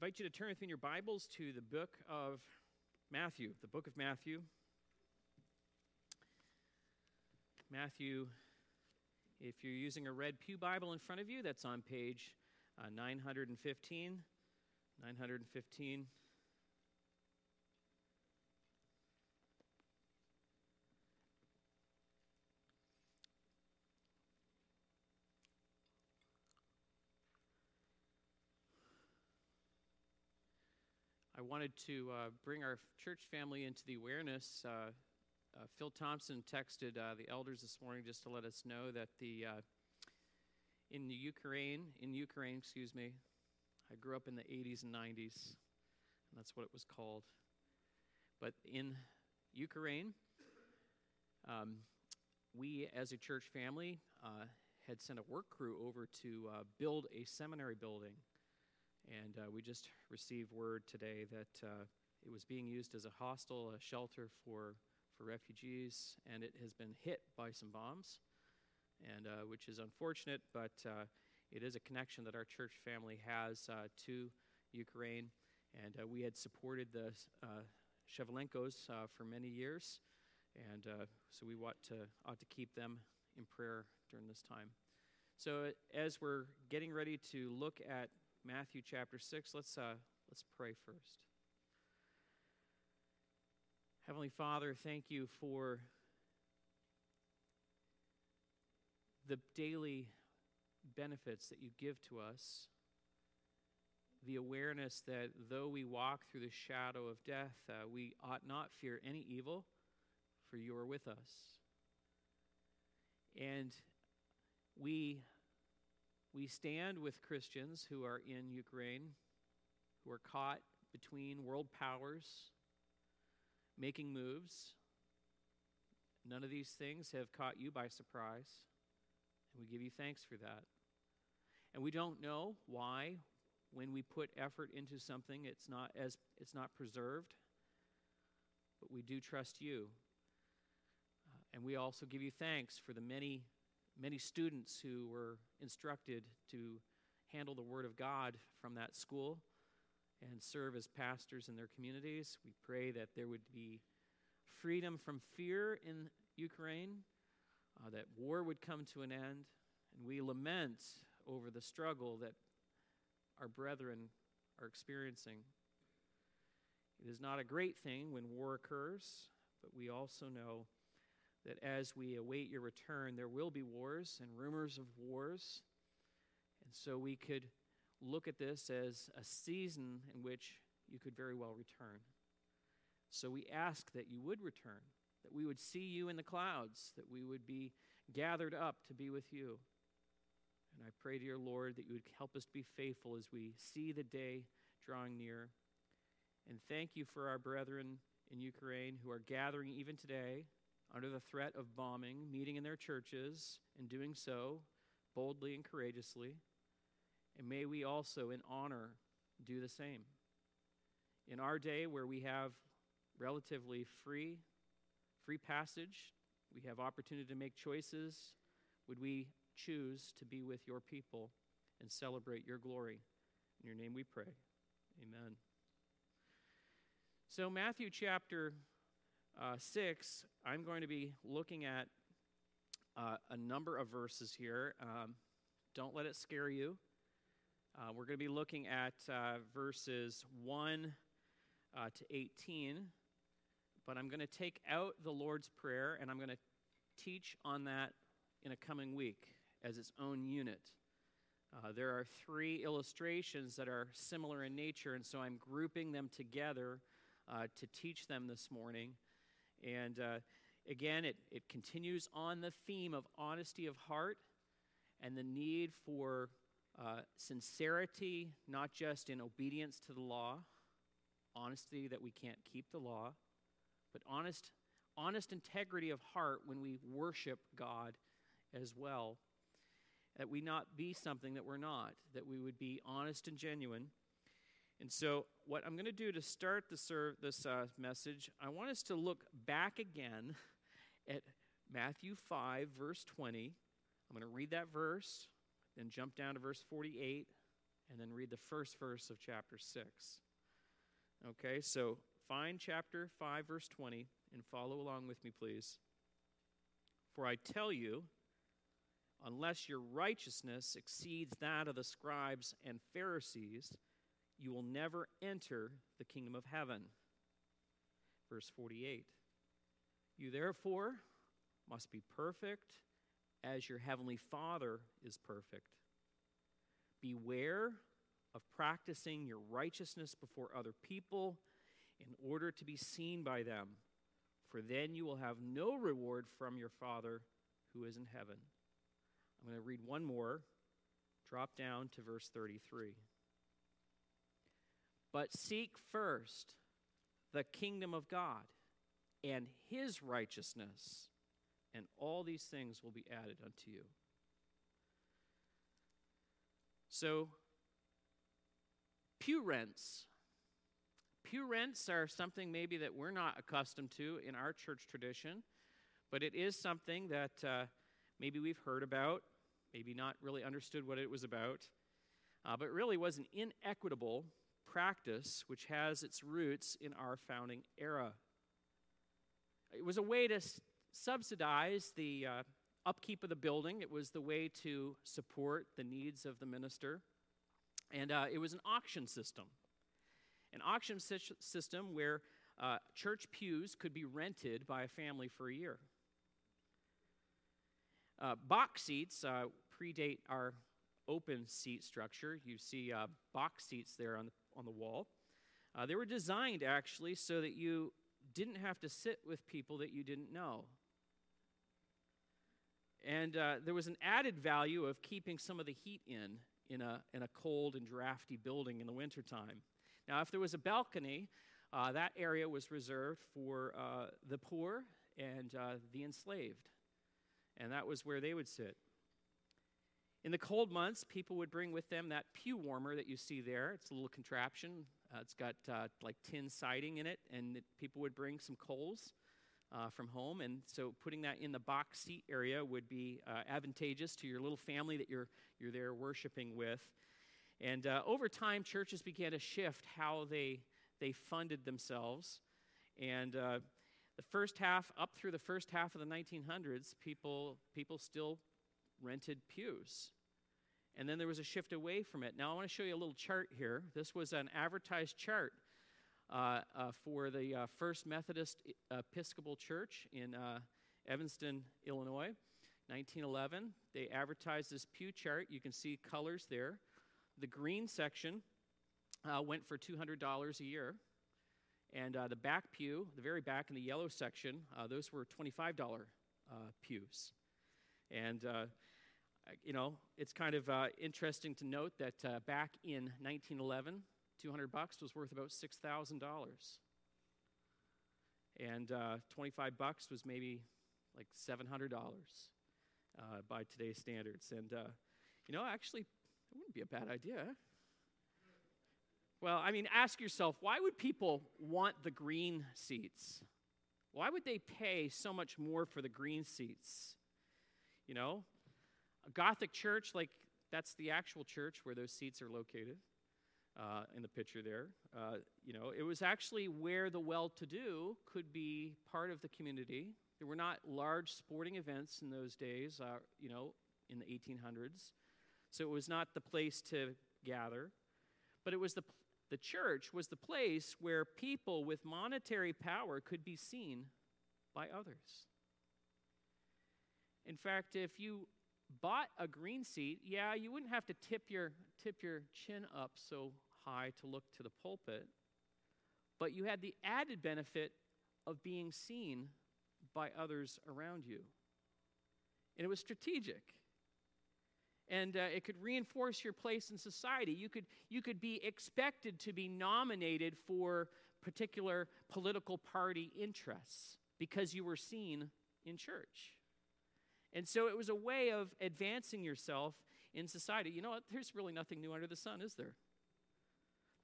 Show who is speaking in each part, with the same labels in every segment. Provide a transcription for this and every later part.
Speaker 1: invite you to turn with me in your Bibles to the book of Matthew, the book of Matthew. Matthew, if you're using a red Pew Bible in front of you, that's on page uh, 915. 915. Wanted to uh, bring our church family into the awareness. Uh, uh, Phil Thompson texted uh, the elders this morning just to let us know that the uh, in the Ukraine, in Ukraine, excuse me, I grew up in the 80s and 90s, and that's what it was called. But in Ukraine, um, we as a church family had sent a work crew over to build a seminary building and uh, we just received word today that uh, it was being used as a hostel, a shelter for, for refugees, and it has been hit by some bombs, and uh, which is unfortunate, but uh, it is a connection that our church family has uh, to Ukraine. And uh, we had supported the Shevlenkos for many years, and so we ought to, ought to keep them in prayer during this time. So, as we're getting ready to look at Matthew chapter 6. Let's, uh, let's pray first. Heavenly Father, thank you for the daily benefits that you give to us. The awareness that though we walk through the shadow of death, uh, we ought not fear any evil, for you are with us. And we we stand with Christians who are in Ukraine, who are caught between world powers, making moves. None of these things have caught you by surprise, and we give you thanks for that. And we don't know why, when we put effort into something, it's not as it's not preserved. But we do trust you, uh, and we also give you thanks for the many many students who were instructed to handle the Word of God from that school and serve as pastors in their communities. We pray that there would be freedom from fear in Ukraine, uh, that war would come to an end, and we lament over the struggle that our brethren are experiencing. It is not a great thing when war occurs, but we also know that as we await your return, there will be wars and rumors of wars. And so we could look at this as a season in which you could very well return. So we ask that you would return, that we would see you in the clouds, that we would be gathered up to be with you. And I pray, dear Lord, that you would help us to be faithful as we see the day drawing near. And thank you for our brethren in Ukraine who are gathering even today under the threat of bombing, meeting in their churches, and doing so boldly and courageously. And may we also, in honor, do the same. In our day, where we have relatively free, free passage, we have opportunity to make choices, would we choose to be with your people and celebrate your glory? In your name we pray. Amen. So, Matthew chapter uh, 6, I'm going to be looking at uh, a number of verses here. Um, don't let it scare you. Uh, we're going to be looking at uh, verses 1 uh, to 18, but I'm going to take out the Lord's Prayer and I'm going to teach on that in a coming week as its own unit. Uh, there are three illustrations that are similar in nature, and so I'm grouping them together to teach them this morning. And uh, again, it, it continues on the theme of honesty of heart and the need for uh, sincerity, not just in obedience to the law, honesty that we can't keep the law, but honest, honest integrity of heart when we worship God as well. That we not be something that we're not, that we would be honest and genuine and so, what I'm going to do to start this, this uh, message, I want us to look back again at Matthew 5, verse 20. I'm going to read that verse, then jump down to verse 48, and then read the first verse of chapter 6. Okay, so find chapter 5, verse 20, and follow along with me, please. For I tell you, unless your righteousness exceeds that of the scribes and Pharisees, you will never enter the kingdom of heaven. Verse 48 You therefore must be perfect as your heavenly Father is perfect. Beware of practicing your righteousness before other people in order to be seen by them, for then you will have no reward from your Father who is in heaven. I'm going to read one more. Drop down to verse 33. But seek first the kingdom of God and his righteousness, and all these things will be added unto you. So, pew rents. Pew rents are something maybe that we're not accustomed to in our church tradition, but it is something that uh, maybe we've heard about, maybe not really understood what it was about, uh, but really was an inequitable practice which has its roots in our founding era. It was a way to s- subsidize the uh, upkeep of the building, it was the way to support the needs of the minister, and uh, it was an auction system. An auction sy- system where uh, church pews could be rented by a family for a year. Uh, box seats uh, predate our open seat structure. You see uh, box seats there on the, on the wall. Uh, they were designed actually so that you didn't have to sit with people that you didn't know. And uh, there was an added value of keeping some of the heat in in a, in a cold and drafty building in the wintertime. Now, if there was a balcony, uh, that area was reserved for uh, the poor and uh, the enslaved. And that was where they would sit. In the cold months, people would bring with them that pew warmer that you see there. It's a little contraption. Uh, it's got uh, like tin siding in it, and it, people would bring some coals uh, from home. And so putting that in the box seat area would be uh, advantageous to your little family that you're, you're there worshiping with. And uh, over time, churches began to shift how they, they funded themselves. And uh, the first half, up through the first half of the 1900s, people, people still rented pews. And then there was a shift away from it. Now, I want to show you a little chart here. This was an advertised chart uh, uh, for the uh, First Methodist Episcopal Church in uh, Evanston, Illinois, 1911. They advertised this pew chart. You can see colors there. The green section uh, went for $200 a year. And uh, the back pew, the very back in the yellow section, those were $25 pews. And you know, it's kind of uh, interesting to note that uh, back in 1911, 200 bucks was worth about $6,000. And uh, 25 bucks was maybe like $700 uh, by today's standards. And, uh, you know, actually, it wouldn't be a bad idea. Well, I mean, ask yourself why would people want the green seats? Why would they pay so much more for the green seats? You know, a Gothic church, like that's the actual church where those seats are located uh, in the picture there. Uh, you know, it was actually where the well to do could be part of the community. There were not large sporting events in those days, uh, you know, in the 1800s. So it was not the place to gather, but it was the, the church was the place where people with monetary power could be seen by others. In fact, if you bought a green seat, yeah, you wouldn't have to tip your, tip your chin up so high to look to the pulpit, but you had the added benefit of being seen by others around you. And it was strategic. And uh, it could reinforce your place in society. You could, you could be expected to be nominated for particular political party interests because you were seen in church. And so it was a way of advancing yourself in society. You know what? There's really nothing new under the sun, is there?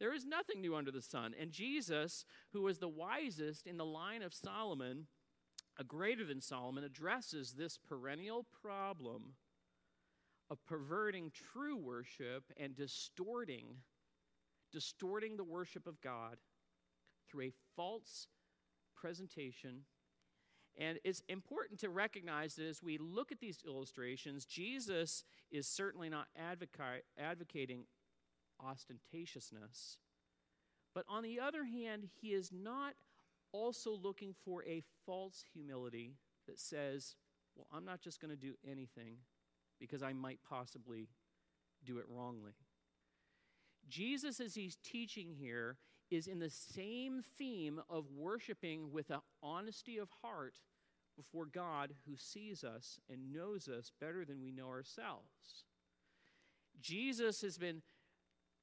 Speaker 1: There is nothing new under the sun. And Jesus, who was the wisest in the line of Solomon, a greater than Solomon, addresses this perennial problem of perverting true worship and distorting distorting the worship of God through a false presentation. And it's important to recognize that as we look at these illustrations, Jesus is certainly not advoca- advocating ostentatiousness. But on the other hand, he is not also looking for a false humility that says, well, I'm not just going to do anything because I might possibly do it wrongly. Jesus, as he's teaching here, is in the same theme of worshiping with an honesty of heart before God who sees us and knows us better than we know ourselves. Jesus has been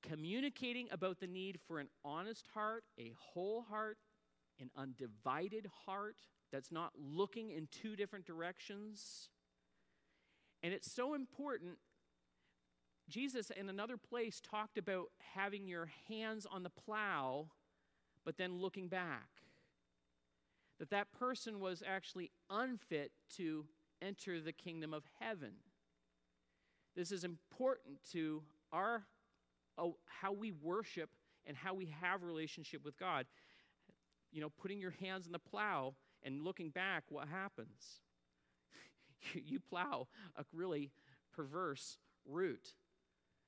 Speaker 1: communicating about the need for an honest heart, a whole heart, an undivided heart that's not looking in two different directions. And it's so important. Jesus, in another place, talked about having your hands on the plow, but then looking back. That that person was actually unfit to enter the kingdom of heaven. This is important to our oh, how we worship and how we have relationship with God. You know, putting your hands on the plow and looking back, what happens? you plow a really perverse route.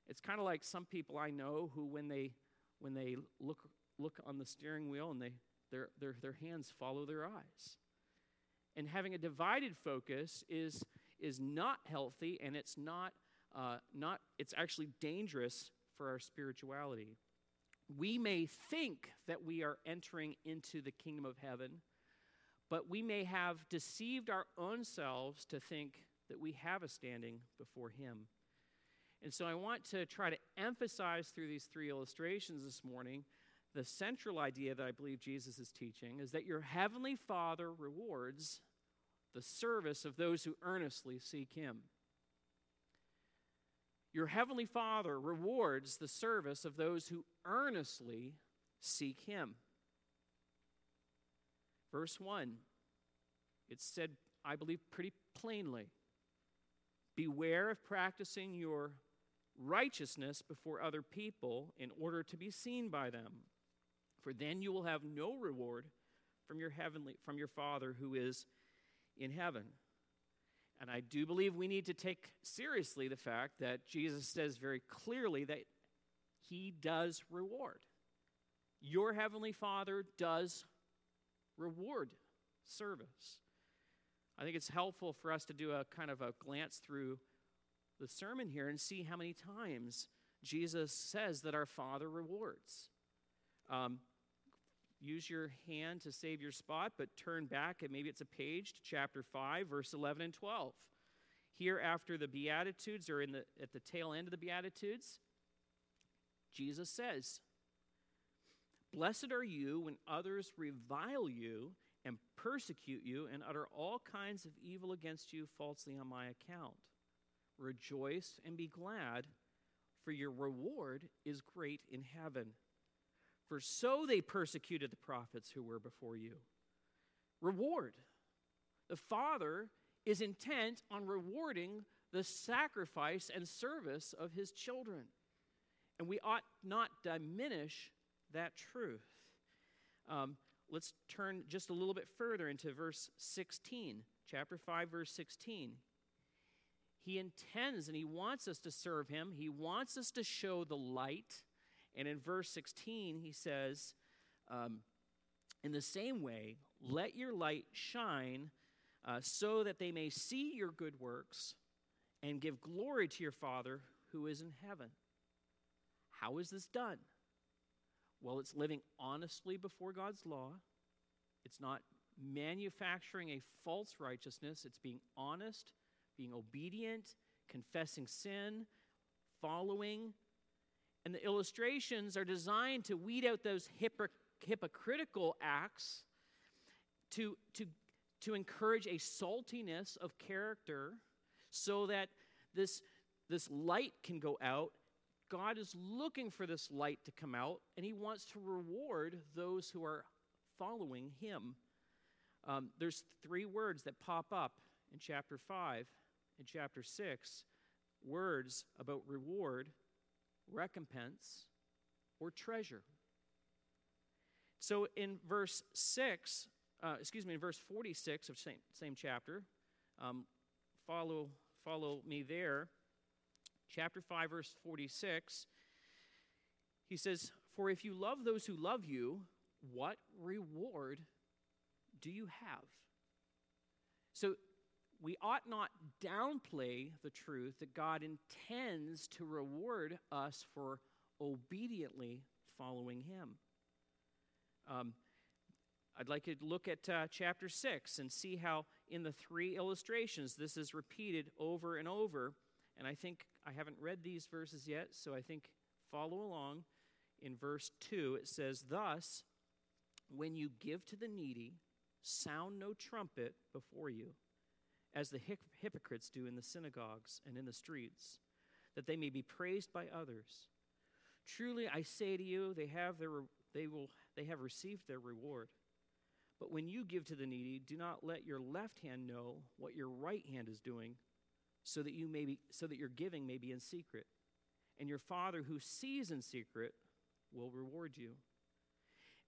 Speaker 1: It's kind of like some people I know who, when they when they look look on the steering wheel and they their their their hands follow their eyes. And having a divided focus is is not healthy, and it's not uh, not it's actually dangerous for our spirituality. We may think that we are entering into the kingdom of heaven, but we may have deceived our own selves to think that we have a standing before Him. And so I want to try to emphasize through these three illustrations this morning the central idea that I believe Jesus is teaching is that your heavenly Father rewards the service of those who earnestly seek Him. Your heavenly Father rewards the service of those who earnestly seek Him. Verse 1, it said, I believe, pretty plainly Beware of practicing your righteousness before other people in order to be seen by them, for then you will have no reward from your heavenly from your Father who is in heaven. And I do believe we need to take seriously the fact that Jesus says very clearly that he does reward. Your heavenly Father does reward service. I think it's helpful for us to do a kind of a glance through the sermon here and see how many times Jesus says that our Father rewards. Um, use your hand to save your spot, but turn back and maybe it's a page to chapter 5, verse 11 and 12. Here, after the Beatitudes, or in the, at the tail end of the Beatitudes, Jesus says, Blessed are you when others revile you and persecute you and utter all kinds of evil against you falsely on my account. Rejoice and be glad, for your reward is great in heaven. For so they persecuted the prophets who were before you. Reward. The Father is intent on rewarding the sacrifice and service of his children. And we ought not diminish that truth. Um, let's turn just a little bit further into verse 16, chapter 5, verse 16. He intends and he wants us to serve him, he wants us to show the light. And in verse 16, he says, um, In the same way, let your light shine uh, so that they may see your good works and give glory to your Father who is in heaven. How is this done? Well, it's living honestly before God's law. It's not manufacturing a false righteousness. It's being honest, being obedient, confessing sin, following. And the illustrations are designed to weed out those hypocritical acts, to, to to encourage a saltiness of character so that this, this light can go out. God is looking for this light to come out, and He wants to reward those who are following Him. Um, there's three words that pop up in chapter 5 and chapter 6 words about reward, recompense, or treasure. So in verse 6, uh, excuse me, in verse 46 of same, same chapter, um, follow, follow me there. Chapter 5, verse 46, he says, For if you love those who love you, what reward do you have? So we ought not downplay the truth that God intends to reward us for obediently following Him. Um, I'd like you to look at uh, chapter 6 and see how, in the three illustrations, this is repeated over and over. And I think I haven't read these verses yet, so I think follow along. In verse 2, it says, Thus, when you give to the needy, sound no trumpet before you, as the hypocrites do in the synagogues and in the streets, that they may be praised by others. Truly I say to you, they have, their, they will, they have received their reward. But when you give to the needy, do not let your left hand know what your right hand is doing, so that you may be, so that your giving may be in secret. And your Father who sees in secret will reward you.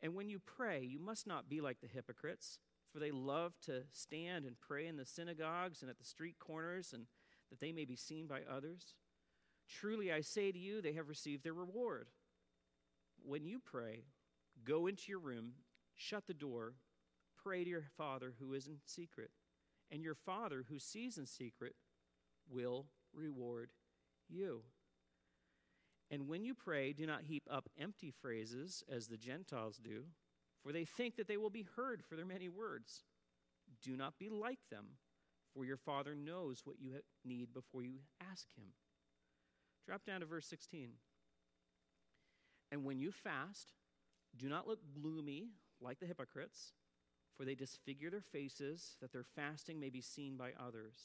Speaker 1: And when you pray, you must not be like the hypocrites, for they love to stand and pray in the synagogues and at the street corners, and that they may be seen by others. Truly I say to you, they have received their reward. When you pray, go into your room, shut the door, pray to your Father who is in secret, and your Father who sees in secret will reward you. And when you pray, do not heap up empty phrases as the Gentiles do, for they think that they will be heard for their many words. Do not be like them, for your Father knows what you need before you ask Him. Drop down to verse 16. And when you fast, do not look gloomy like the hypocrites, for they disfigure their faces, that their fasting may be seen by others.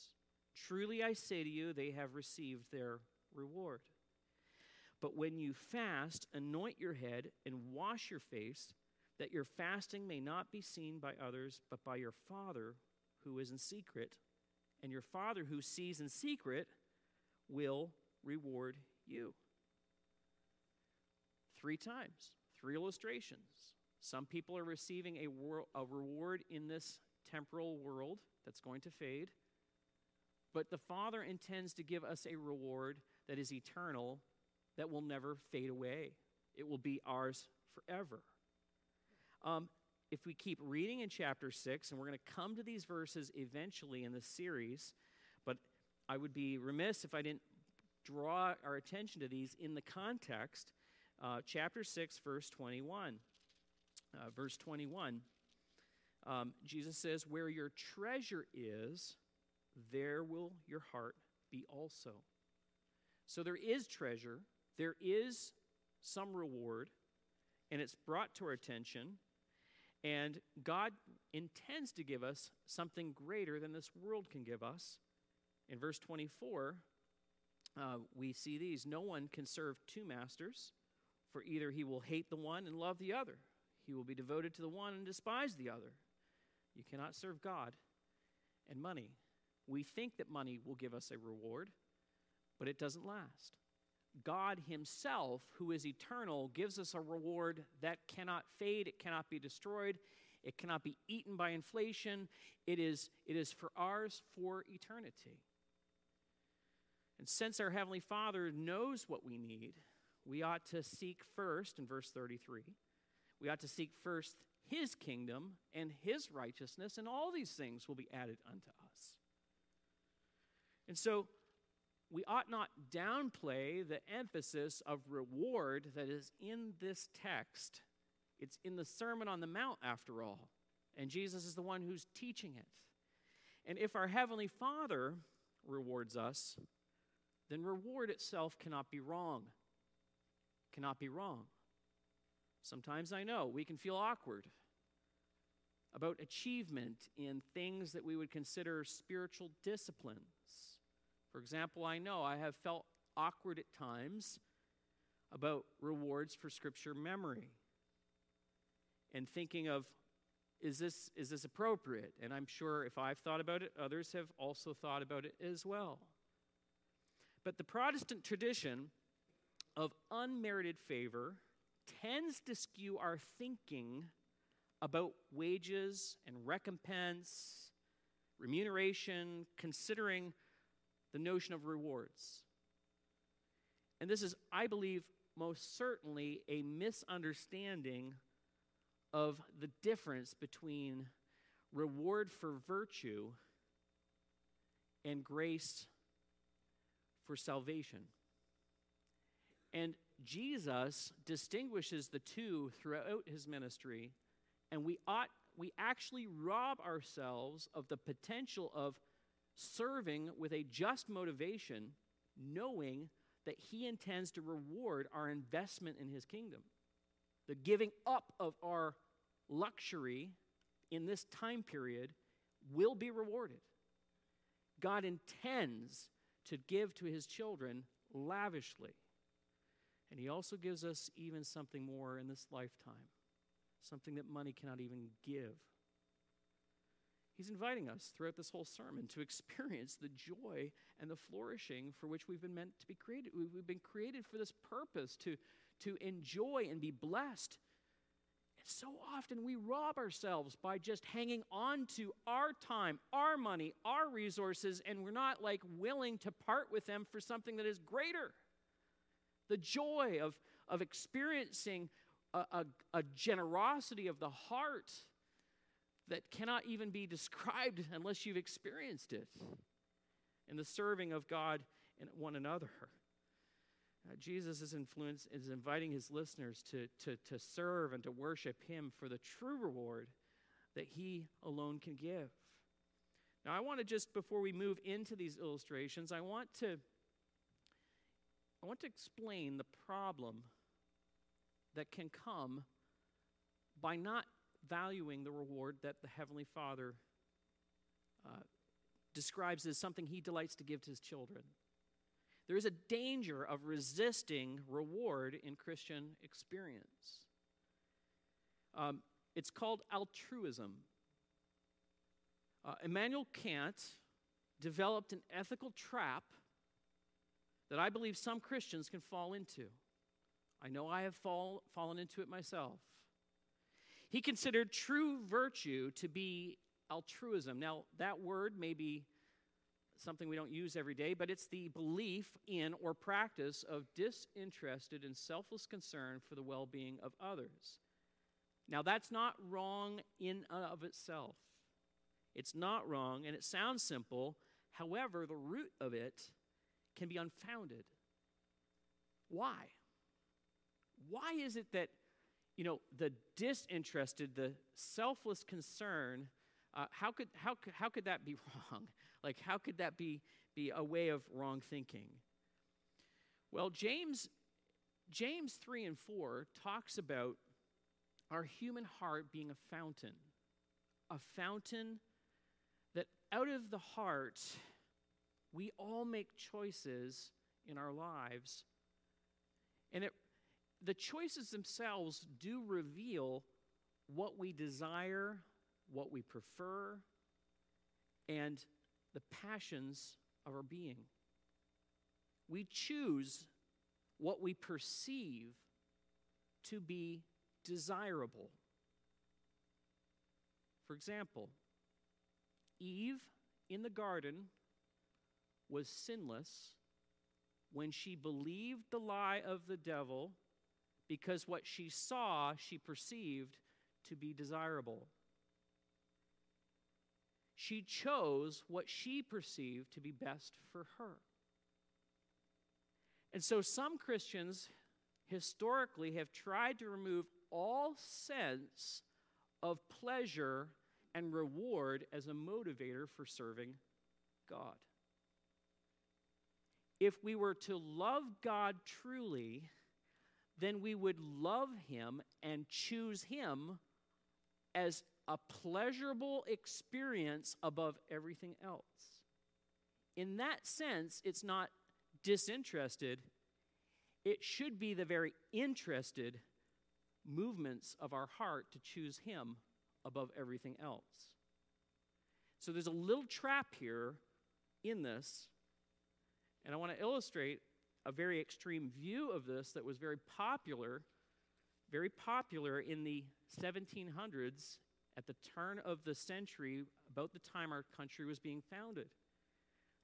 Speaker 1: Truly I say to you, they have received their reward. But when you fast, anoint your head and wash your face, that your fasting may not be seen by others, but by your Father who is in secret. And your Father who sees in secret will reward you. Three times, three illustrations. Some people are receiving a, wor- a reward in this temporal world that's going to fade. But the Father intends to give us a reward that is eternal, that will never fade away. It will be ours forever. Um, if we keep reading in chapter 6, and we're going to come to these verses eventually in the series, but I would be remiss if I didn't draw our attention to these in the context. Uh, chapter 6, verse 21. Uh, verse 21, um, Jesus says, Where your treasure is, there will your heart be also. So there is treasure, there is some reward, and it's brought to our attention. And God intends to give us something greater than this world can give us. In verse 24, uh, we see these No one can serve two masters, for either he will hate the one and love the other, he will be devoted to the one and despise the other. You cannot serve God and money. We think that money will give us a reward, but it doesn't last. God Himself, who is eternal, gives us a reward that cannot fade, it cannot be destroyed, it cannot be eaten by inflation. It is, it is for ours for eternity. And since our Heavenly Father knows what we need, we ought to seek first, in verse 33, we ought to seek first His kingdom and His righteousness, and all these things will be added unto us. And so, we ought not downplay the emphasis of reward that is in this text. It's in the Sermon on the Mount, after all, and Jesus is the one who's teaching it. And if our Heavenly Father rewards us, then reward itself cannot be wrong. Cannot be wrong. Sometimes I know we can feel awkward about achievement in things that we would consider spiritual disciplines. For example, I know I have felt awkward at times about rewards for scripture memory and thinking of is this is this appropriate? And i'm sure if i've thought about it others have also thought about it as well. But the Protestant tradition of unmerited favor tends to skew our thinking about wages and recompense, remuneration, considering the notion of rewards. And this is, I believe, most certainly a misunderstanding of the difference between reward for virtue and grace for salvation. And Jesus distinguishes the two throughout his ministry, and we ought we actually rob ourselves of the potential of serving with a just motivation, knowing that he intends to reward our investment in his kingdom. The giving up of our luxury in this time period will be rewarded. God intends to give to his children lavishly. And he also gives us even something more in this lifetime, something that money cannot even give. He's inviting us throughout this whole sermon to experience the joy and the flourishing for which we've been meant to be created. We've been created for this purpose to, to enjoy and be blessed. And so often we rob ourselves by just hanging on to our time, our money, our resources, and we're not like willing to part with them for something that is greater. The joy of, of experiencing a, a, a generosity of the heart that cannot even be described unless you've experienced it in the serving of God and one another. Uh, Jesus is influence is inviting his listeners to, to, to serve and to worship him for the true reward that he alone can give. Now, I want to just before we move into these illustrations, I want to I want to explain the problem that can come by not valuing the reward that the Heavenly Father uh, describes as something He delights to give to His children. There is a danger of resisting reward in Christian experience. Um, it's called altruism. Uh, Immanuel Kant developed an ethical trap that I believe some Christians can fall into. I know I have fall, fallen into it myself. He considered true virtue to be altruism. Now, that word may be something we don't use every day, but it's the belief in or practice of disinterested and selfless concern for the well being of others. Now, that's not wrong in and of itself. It's not wrong, and it sounds simple. However, the root of it can be unfounded. Why? Why is it that you know, the disinterested, the selfless concern, uh, how, could, how, could, how could that be wrong? Like, how could that be, be a way of wrong thinking? Well, James, James 3 and 4 talks about our human heart being a fountain, a fountain that out of the heart, we all make choices in our lives. And it the choices themselves do reveal what we desire, what we prefer, and the passions of our being. We choose what we perceive to be desirable. For example, Eve in the garden was sinless when she believed the lie of the devil because what she saw, she perceived to be desirable. She chose what she perceived to be best for her. And so some Christians historically have tried to remove all sense of pleasure and reward as a motivator for serving God. If we were to love God truly, then we would love him and choose him as a pleasurable experience above everything else. In that sense, it's not disinterested, it should be the very interested movements of our heart to choose him above everything else. So there's a little trap here in this And I want to illustrate a very extreme view of this that was very popular, very popular in the 1700s at the turn of the century, about the time our country was being founded.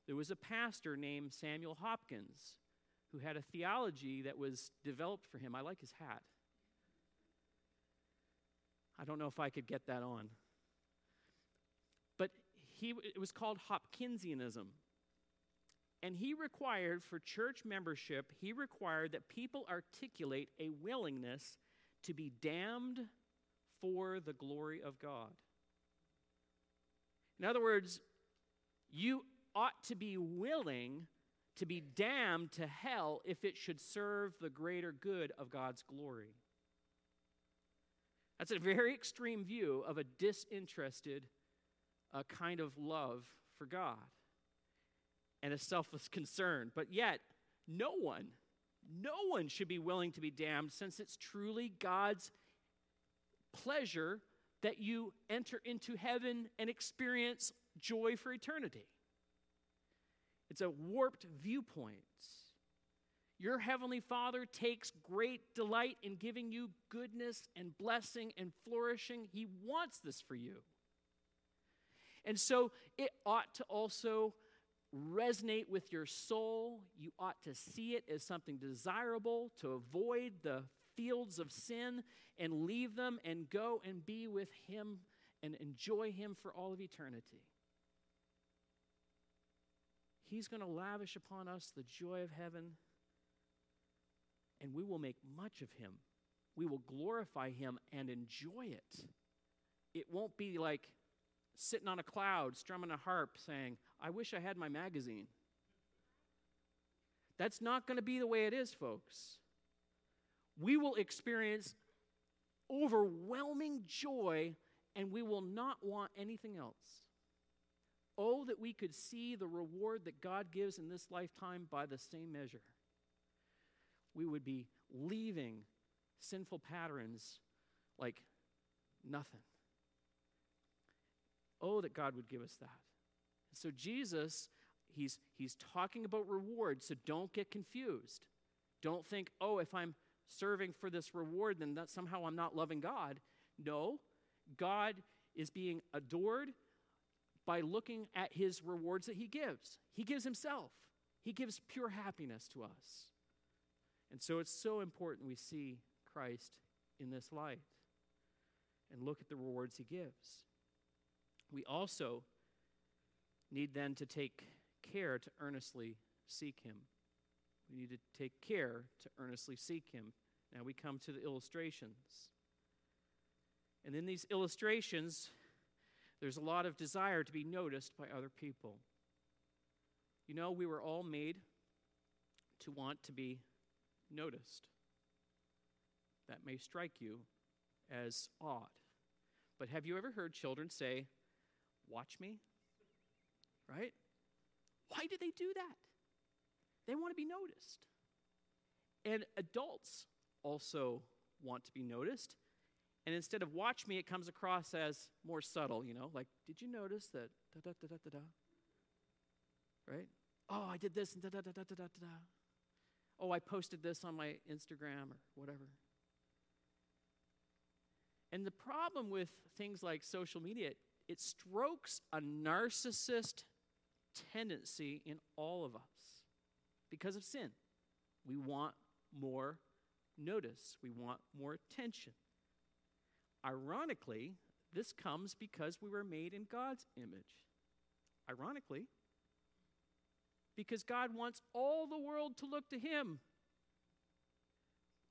Speaker 1: There was a pastor named Samuel Hopkins who had a theology that was developed for him. I like his hat. I don't know if I could get that on. But he, it was called Hopkinsianism. And he required for church membership, he required that people articulate a willingness to be damned for the glory of God. In other words, you ought to be willing to be damned to hell if it should serve the greater good of God's glory. That's a very extreme view of a disinterested uh, kind of love for God and a selfless concern. But yet, no one, no one should be willing to be damned since it's truly God's pleasure that you enter into heaven and experience joy for eternity. It's a warped viewpoint. Your heavenly Father takes great delight in giving you goodness and blessing and flourishing. He wants this for you. And so it ought to also resonate with your soul. You ought to see it as something desirable to avoid the fields of sin and leave them and go and be with Him and enjoy Him for all of eternity. He's going to lavish upon us the joy of heaven, and we will make much of Him. We will glorify Him and enjoy it. It won't be like sitting on a cloud, strumming a harp, saying, I wish I had my magazine. That's not going to be the way it is, folks. We will experience overwhelming joy and we will not want anything else. Oh, that we could see the reward that God gives in this lifetime by the same measure. We would be leaving sinful patterns like nothing. Oh, that God would give us that. So, Jesus, he's, he's talking about reward, so don't get confused. Don't think, oh, if I'm serving for this reward, then that somehow I'm not loving God. No, God is being adored by looking at his rewards that he gives. He gives himself, he gives pure happiness to us. And so it's so important we see Christ in this light and look at the rewards he gives. We also need then to take care to earnestly seek him. We need to take care to earnestly seek him. Now we come to the illustrations. And in these illustrations, there's a lot of desire to be noticed by other people. You know, we were all made to want to be noticed. That may strike you as odd. But have you ever heard children say, Watch me? Right? Why do they do that? They want to be noticed. And adults also want to be noticed. And instead of watch me, it comes across as more subtle, you know, like, did you notice that da da da da da da? Right? Oh, I did this and da da da da da da da. Oh, I posted this on my Instagram or whatever. And the problem with things like social media, it strokes a narcissist tendency in all of us because of sin. We want more notice, we want more attention. Ironically, this comes because we were made in God's image. Ironically, because God wants all the world to look to Him.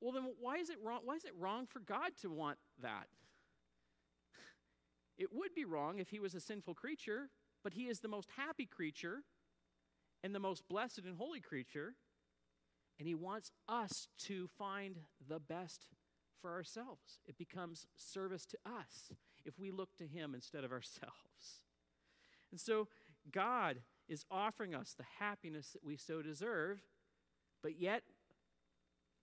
Speaker 1: Well, then why is it wrong? Why is it wrong for God to want that? It would be wrong if he was a sinful creature, but he is the most happy creature and the most blessed and holy creature. And he wants us to find the best for ourselves. It becomes service to us if we look to him instead of ourselves. And so God is offering us the happiness that we so deserve, but yet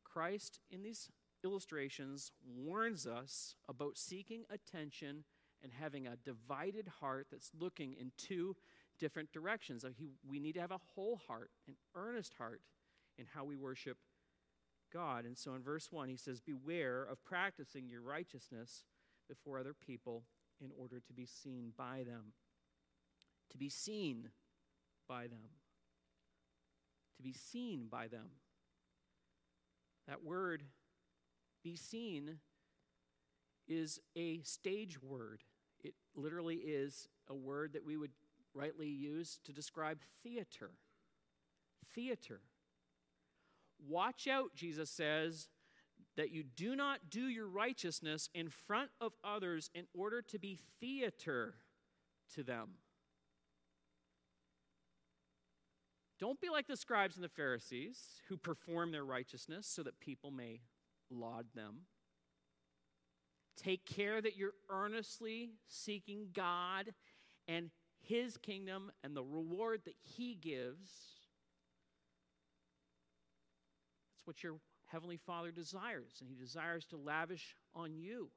Speaker 1: Christ in these illustrations warns us about seeking attention and having a divided heart that's looking in two different directions. He, we need to have a whole heart, an earnest heart in how we worship God. And so in verse 1, he says, Beware of practicing your righteousness before other people in order to be seen by them. To be seen by them. To be seen by them. That word, be seen, is a stage word. It literally is a word that we would rightly use to describe theater. Theater. Watch out, Jesus says, that you do not do your righteousness in front of others in order to be theater to them. Don't be like the scribes and the Pharisees who perform their righteousness so that people may laud them. Take care that you're earnestly seeking God and His kingdom and the reward that He gives. That's what your Heavenly Father desires, and He desires to lavish on you.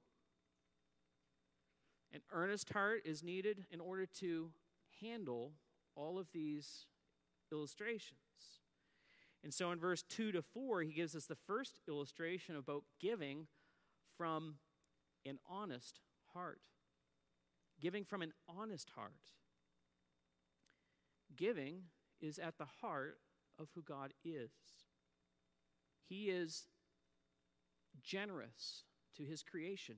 Speaker 1: An earnest heart is needed in order to handle all of these illustrations. And so in verse 2 to 4, he gives us the first illustration about giving from an honest heart. Giving from an honest heart. Giving is at the heart of who God is. He is generous to his creation.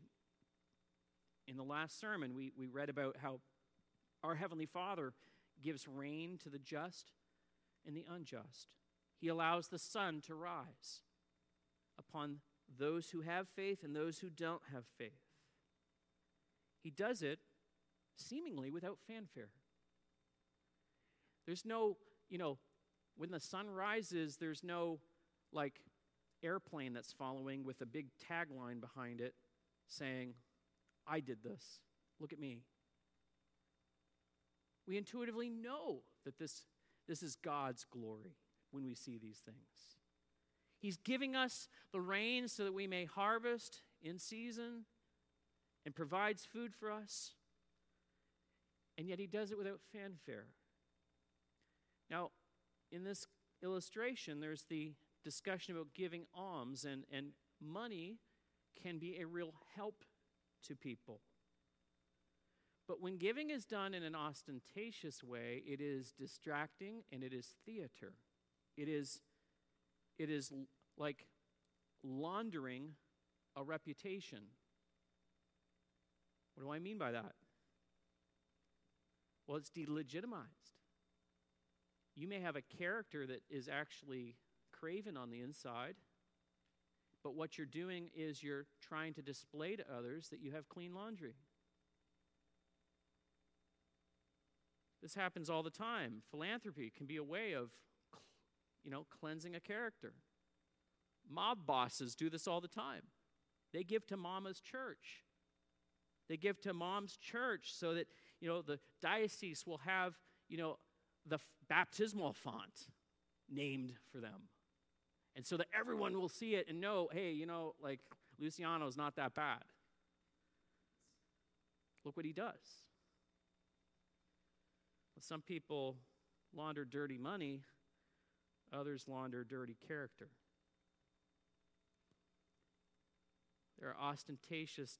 Speaker 1: In the last sermon, we, we read about how our Heavenly Father gives rain to the just and the unjust. He allows the sun to rise upon those who have faith and those who don't have faith. He does it seemingly without fanfare. There's no, you know, when the sun rises, there's no like airplane that's following with a big tagline behind it saying, I did this. Look at me. We intuitively know that this this is God's glory when we see these things. He's giving us the rain so that we may harvest in season and provides food for us. And yet he does it without fanfare. Now, in this illustration, there's the discussion about giving alms, and, and money can be a real help to people. But when giving is done in an ostentatious way, it is distracting and it is theater. It is, it is like laundering a reputation. What do I mean by that? Well, it's delegitimized. You may have a character that is actually craven on the inside, but what you're doing is you're trying to display to others that you have clean laundry. This happens all the time. Philanthropy can be a way of, you know, cleansing a character. Mob bosses do this all the time. They give to mama's church. They give to mom's church so that, you know, the diocese will have, you know, the baptismal font named for them. And so that everyone will see it and know, hey, you know, like Luciano's not that bad. Look what he does. Some people launder dirty money, others launder dirty character. There are ostentatious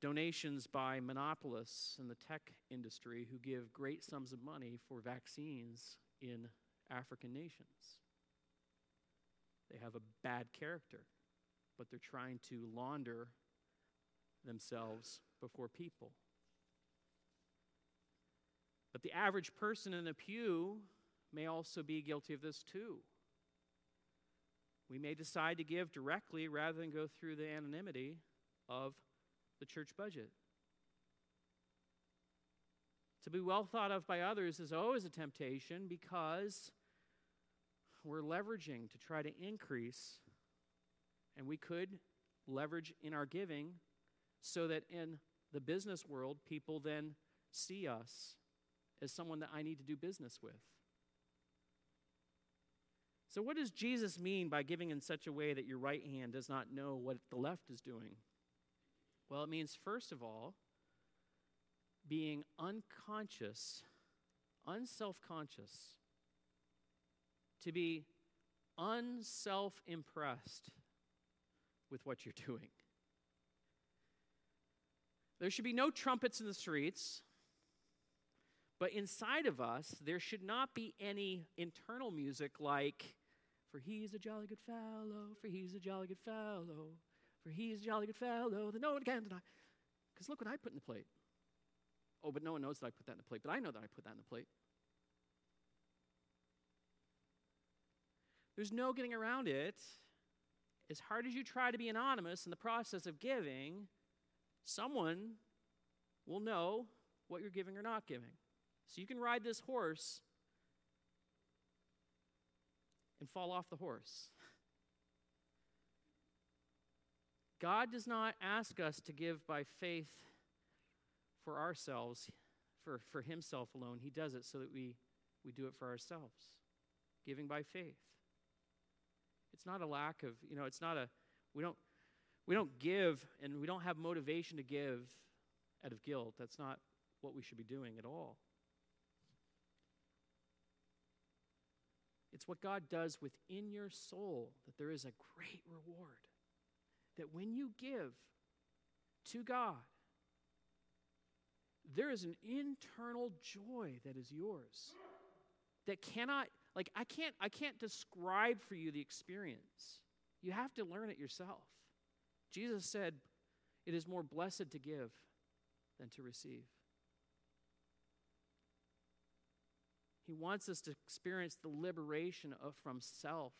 Speaker 1: donations by monopolists in the tech industry who give great sums of money for vaccines in African nations. They have a bad character, but they're trying to launder themselves before people. But the average person in a pew may also be guilty of this too. We may decide to give directly rather than go through the anonymity of the church budget. To be well thought of by others is always a temptation because we're leveraging to try to increase, and we could leverage in our giving so that in the business world, people then see us as someone that I need to do business with. So, what does Jesus mean by giving in such a way that your right hand does not know what the left is doing? Well, it means, first of all, being unconscious, unself conscious, to be unself impressed with what you're doing. There should be no trumpets in the streets, but inside of us, there should not be any internal music like, For he's a jolly good fellow, for he's a jolly good fellow, for he's a jolly good fellow that no one can deny. Because look what I put in the plate. Oh, but no one knows that I put that in the plate, but I know that I put that in the plate. There's no getting around it. As hard as you try to be anonymous in the process of giving, someone will know what you're giving or not giving. So you can ride this horse and fall off the horse. God does not ask us to give by faith for ourselves, for, for Himself alone. He does it so that we, we do it for ourselves, giving by faith. It's not a lack of, you know, it's not a, we don't, we don't give and we don't have motivation to give out of guilt. That's not what we should be doing at all. It's what God does within your soul that there is a great reward. That when you give to God, there is an internal joy that is yours that cannot like I can't I can't describe for you the experience. You have to learn it yourself. Jesus said, "It is more blessed to give than to receive." He wants us to experience the liberation of, from self.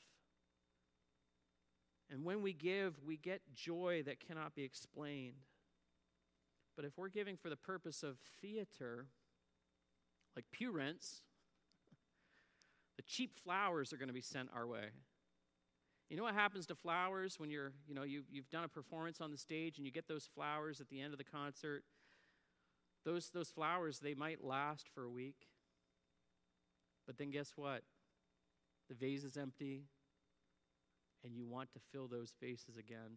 Speaker 1: And when we give, we get joy that cannot be explained. But if we're giving for the purpose of theater, like pew rents, the cheap flowers are going to be sent our way. You know what happens to flowers when you're, you know, you, you've done a performance on the stage and you get those flowers at the end of the concert? Those, those flowers, they might last for a week. But then guess what? The vase is empty, and you want to fill those vases again.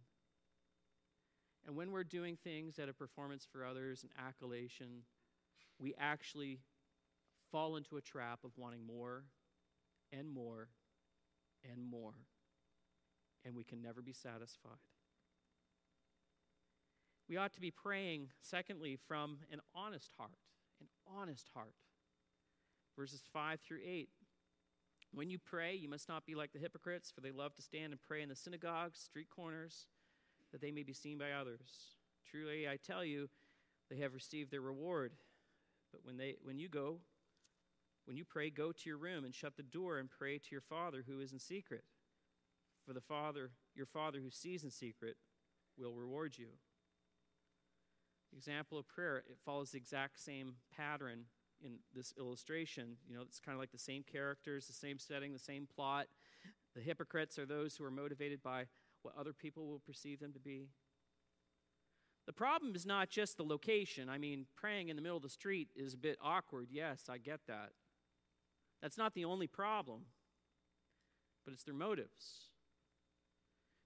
Speaker 1: And when we're doing things at a performance for others and accolation, we actually fall into a trap of wanting more and more and more, and we can never be satisfied. We ought to be praying, secondly, from an honest heart, an honest heart. Verses 5 through 8. When you pray, you must not be like the hypocrites, for they love to stand and pray in the synagogues, street corners, that they may be seen by others. Truly, I tell you, they have received their reward. But when, they, when you go, when you pray, go to your room and shut the door and pray to your Father who is in secret. For the Father, your Father who sees in secret, will reward you. Example of prayer, it follows the exact same pattern in this illustration. You know, it's kind of like the same characters, the same setting, the same plot. The hypocrites are those who are motivated by what other people will perceive them to be. The problem is not just the location. I mean, praying in the middle of the street is a bit awkward. Yes, I get that. That's not the only problem, but it's their motives.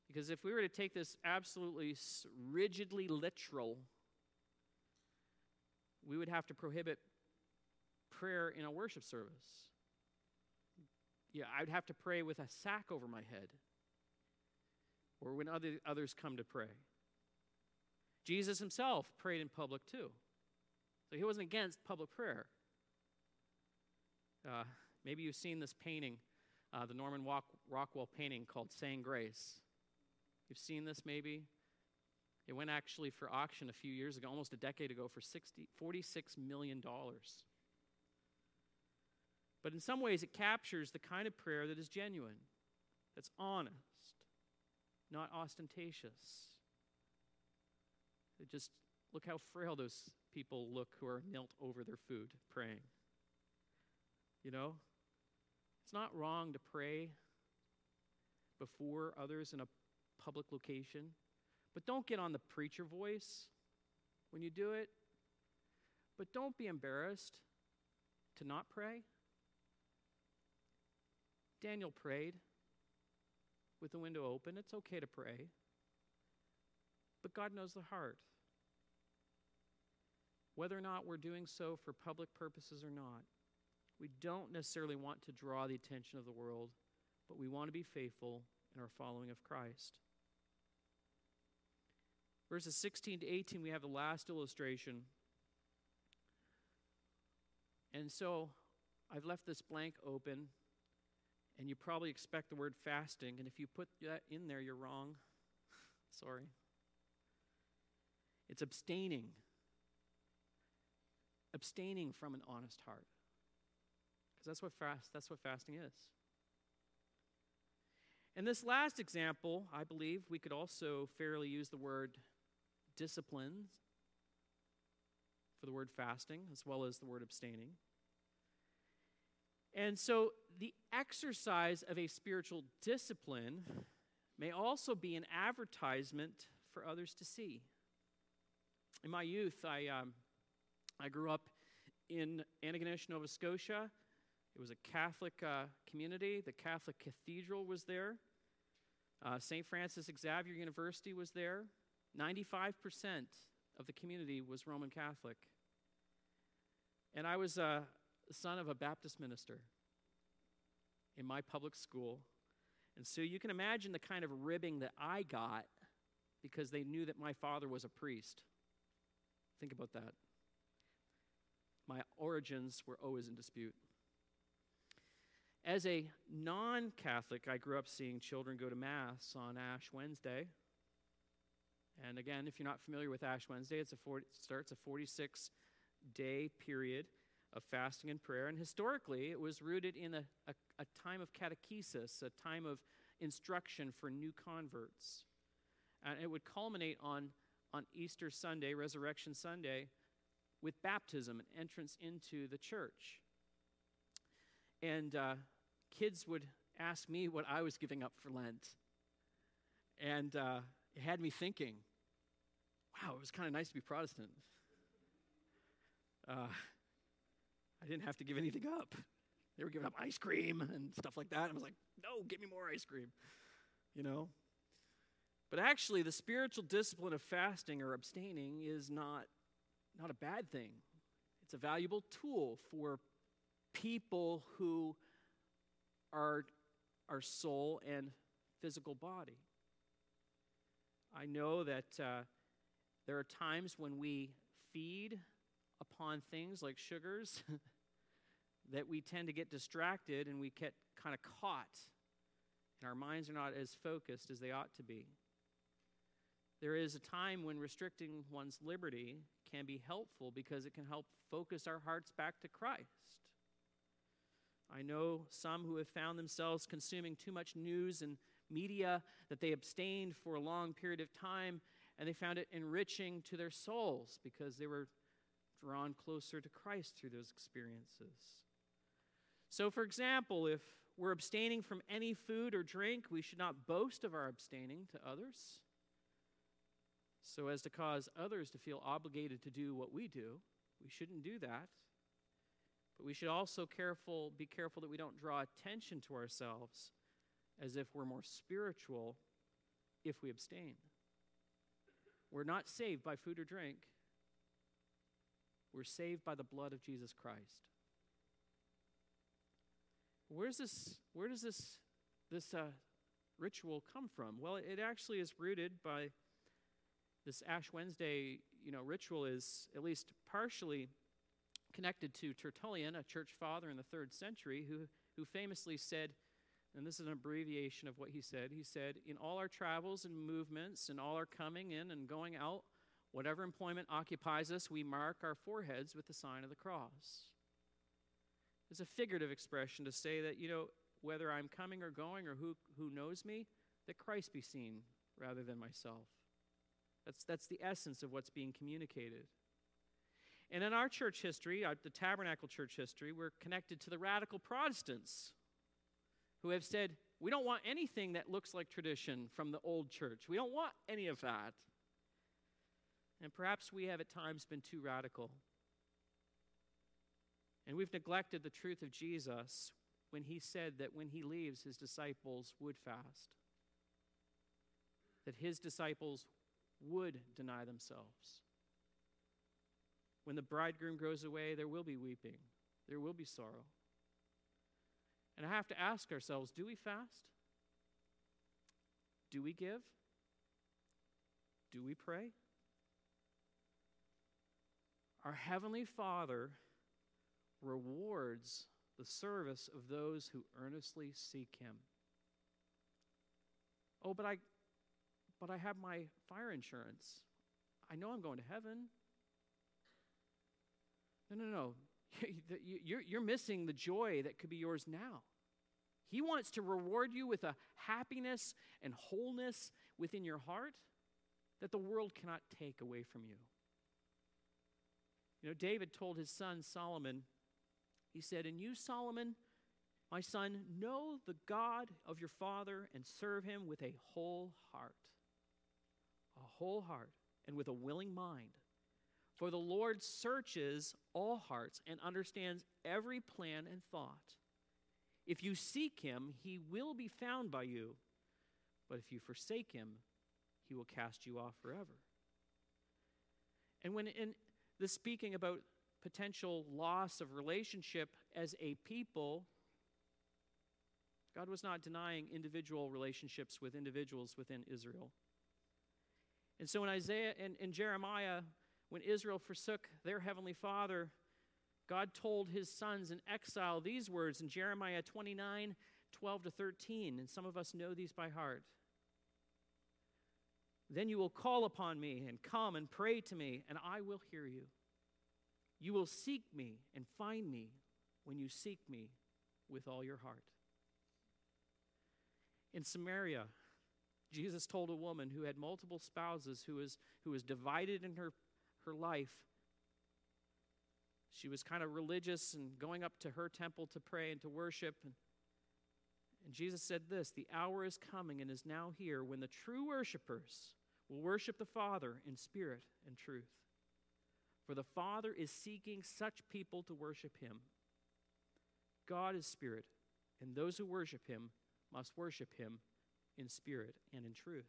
Speaker 1: Because if we were to take this absolutely rigidly literal, we would have to prohibit prayer in a worship service. Yeah, I'd have to pray with a sack over my head or when other, others come to pray. Jesus himself prayed in public too. So he wasn't against public prayer. Uh, maybe you've seen this painting, uh, the Norman Rockwell painting called Saying Grace. You've seen this maybe? It went actually for auction a few years ago, almost a decade ago, for 60, $46 million. But in some ways, it captures the kind of prayer that is genuine, that's honest, not ostentatious. Just look how frail those people look who are knelt over their food praying. You know? It's not wrong to pray before others in a public location, but don't get on the preacher voice when you do it. But don't be embarrassed to not pray. Daniel prayed with the window open. It's okay to pray. But God knows the heart. whether or not we're doing so for public purposes or not. We don't necessarily want to draw the attention of the world, but we want to be faithful in our following of Christ. Verses 16 to 18, we have the last illustration. And so I've left this blank open, and you probably expect the word fasting, and if you put that in there, you're wrong. Sorry. It's abstaining. Abstaining from an honest heart. Because that's what fast that's what fasting is. In this last example, I believe we could also fairly use the word discipline for the word fasting as well as the word abstaining. And so the exercise of a spiritual discipline may also be an advertisement for others to see. In my youth, I, um, I grew up in Antigonish, Nova Scotia. It was a Catholic uh, community. The Catholic Cathedral was there. Uh, St. Francis Xavier University was there. 95% of the community was Roman Catholic. And I was uh, the son of a Baptist minister in my public school. And so you can imagine the kind of ribbing that I got because they knew that my father was a priest. Think about that. My origins were always in dispute. As a non Catholic, I grew up seeing children go to Mass on Ash Wednesday. And again, if you're not familiar with Ash Wednesday, it's a 40, it starts a 46 day period of fasting and prayer. And historically, it was rooted in a, a, a time of catechesis, a time of instruction for new converts. And it would culminate on, on Easter Sunday, Resurrection Sunday, with baptism and entrance into the church. And uh, kids would ask me what I was giving up for Lent. And uh, it had me thinking, wow, it was kind of nice to be Protestant. Uh, I didn't have to give anything up. They were giving up ice cream and stuff like that. I was like, no, give me more ice cream, you know? But actually, the spiritual discipline of fasting or abstaining is not, not a bad thing. It's a valuable tool for people who are our soul and physical body. I know that uh, there are times when we feed upon things like sugars that we tend to get distracted and we get kind of caught, and our minds are not as focused as they ought to be. There is a time when restricting one's liberty can be helpful because it can help focus our hearts back to Christ. I know some who have found themselves consuming too much news and media that they abstained for a long period of time and they found it enriching to their souls because they were drawn closer to Christ through those experiences. So, for example, if we're abstaining from any food or drink, we should not boast of our abstaining to others so as to cause others to feel obligated to do what we do. We shouldn't do that. But we should also careful, be careful that we don't draw attention to ourselves as if we're more spiritual if we abstain. We're not saved by food or drink. We're saved by the blood of Jesus Christ. Where's this, where does this, this uh, ritual come from? Well, it actually is rooted by this Ash Wednesday, you know, ritual is at least partially connected to Tertullian, a church father in the third century, who, who famously said, and this is an abbreviation of what he said. He said, In all our travels and movements, and all our coming in and going out, whatever employment occupies us, we mark our foreheads with the sign of the cross. It's a figurative expression to say that, you know, whether I'm coming or going or who, who knows me, that Christ be seen rather than myself. That's, that's the essence of what's being communicated. And in our church history, the tabernacle church history, we're connected to the radical Protestants who have said, we don't want anything that looks like tradition from the old church. We don't want any of that. And perhaps we have at times been too radical. And we've neglected the truth of Jesus when he said that when he leaves, his disciples would fast, that his disciples would deny themselves. When the bridegroom goes away, there will be weeping, there will be sorrow. And I have to ask ourselves do we fast? Do we give? Do we pray? Our Heavenly Father rewards the service of those who earnestly seek Him. Oh, but I, but I have my fire insurance. I know I'm going to heaven. No, no, no. You're, you're missing the joy that could be yours now. He wants to reward you with a happiness and wholeness within your heart that the world cannot take away from you. You know, David told his son Solomon, he said, And you, Solomon, my son, know the God of your father and serve him with a whole heart. A whole heart and with a willing mind. For the Lord searches all hearts and understands every plan and thought. If you seek him, he will be found by you. But if you forsake him, he will cast you off forever. And when in the speaking about potential loss of relationship as a people, God was not denying individual relationships with individuals within Israel. And so in Isaiah and Jeremiah, when Israel forsook their heavenly Father, God told his sons in exile these words in Jeremiah 29 12 to 13, and some of us know these by heart. Then you will call upon me and come and pray to me, and I will hear you. You will seek me and find me when you seek me with all your heart. In Samaria, Jesus told a woman who had multiple spouses, who was, who was divided in her, her life. She was kind of religious and going up to her temple to pray and to worship. And, and Jesus said this The hour is coming and is now here when the true worshipers will worship the Father in spirit and truth. For the Father is seeking such people to worship him. God is spirit, and those who worship him must worship him in spirit and in truth.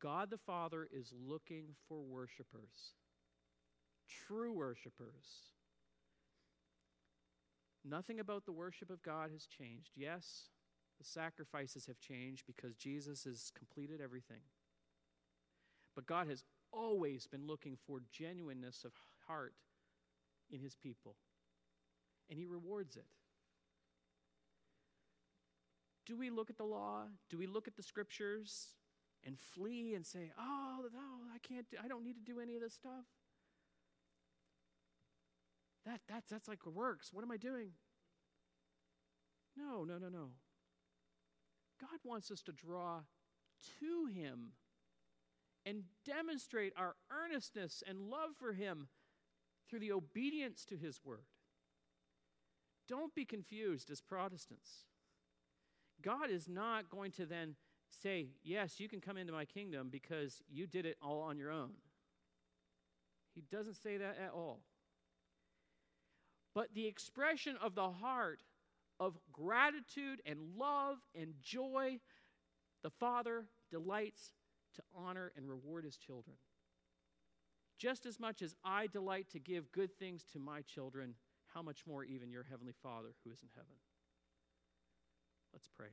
Speaker 1: God the Father is looking for worshipers, true worshipers. Nothing about the worship of God has changed. Yes, the sacrifices have changed because Jesus has completed everything. But God has always been looking for genuineness of heart in his people, and he rewards it. Do we look at the law? Do we look at the scriptures and flee and say, "Oh, no, I can't do, I don't need to do any of this stuff." That that's that's like works. What am I doing? No, no, no, no. God wants us to draw to Him and demonstrate our earnestness and love for Him through the obedience to His Word. Don't be confused as Protestants. God is not going to then say, Yes, you can come into my kingdom because you did it all on your own. He doesn't say that at all. But the expression of the heart of gratitude and love and joy, the Father delights to honor and reward his children. Just as much as I delight to give good things to my children, how much more even your heavenly Father who is in heaven. Let's pray.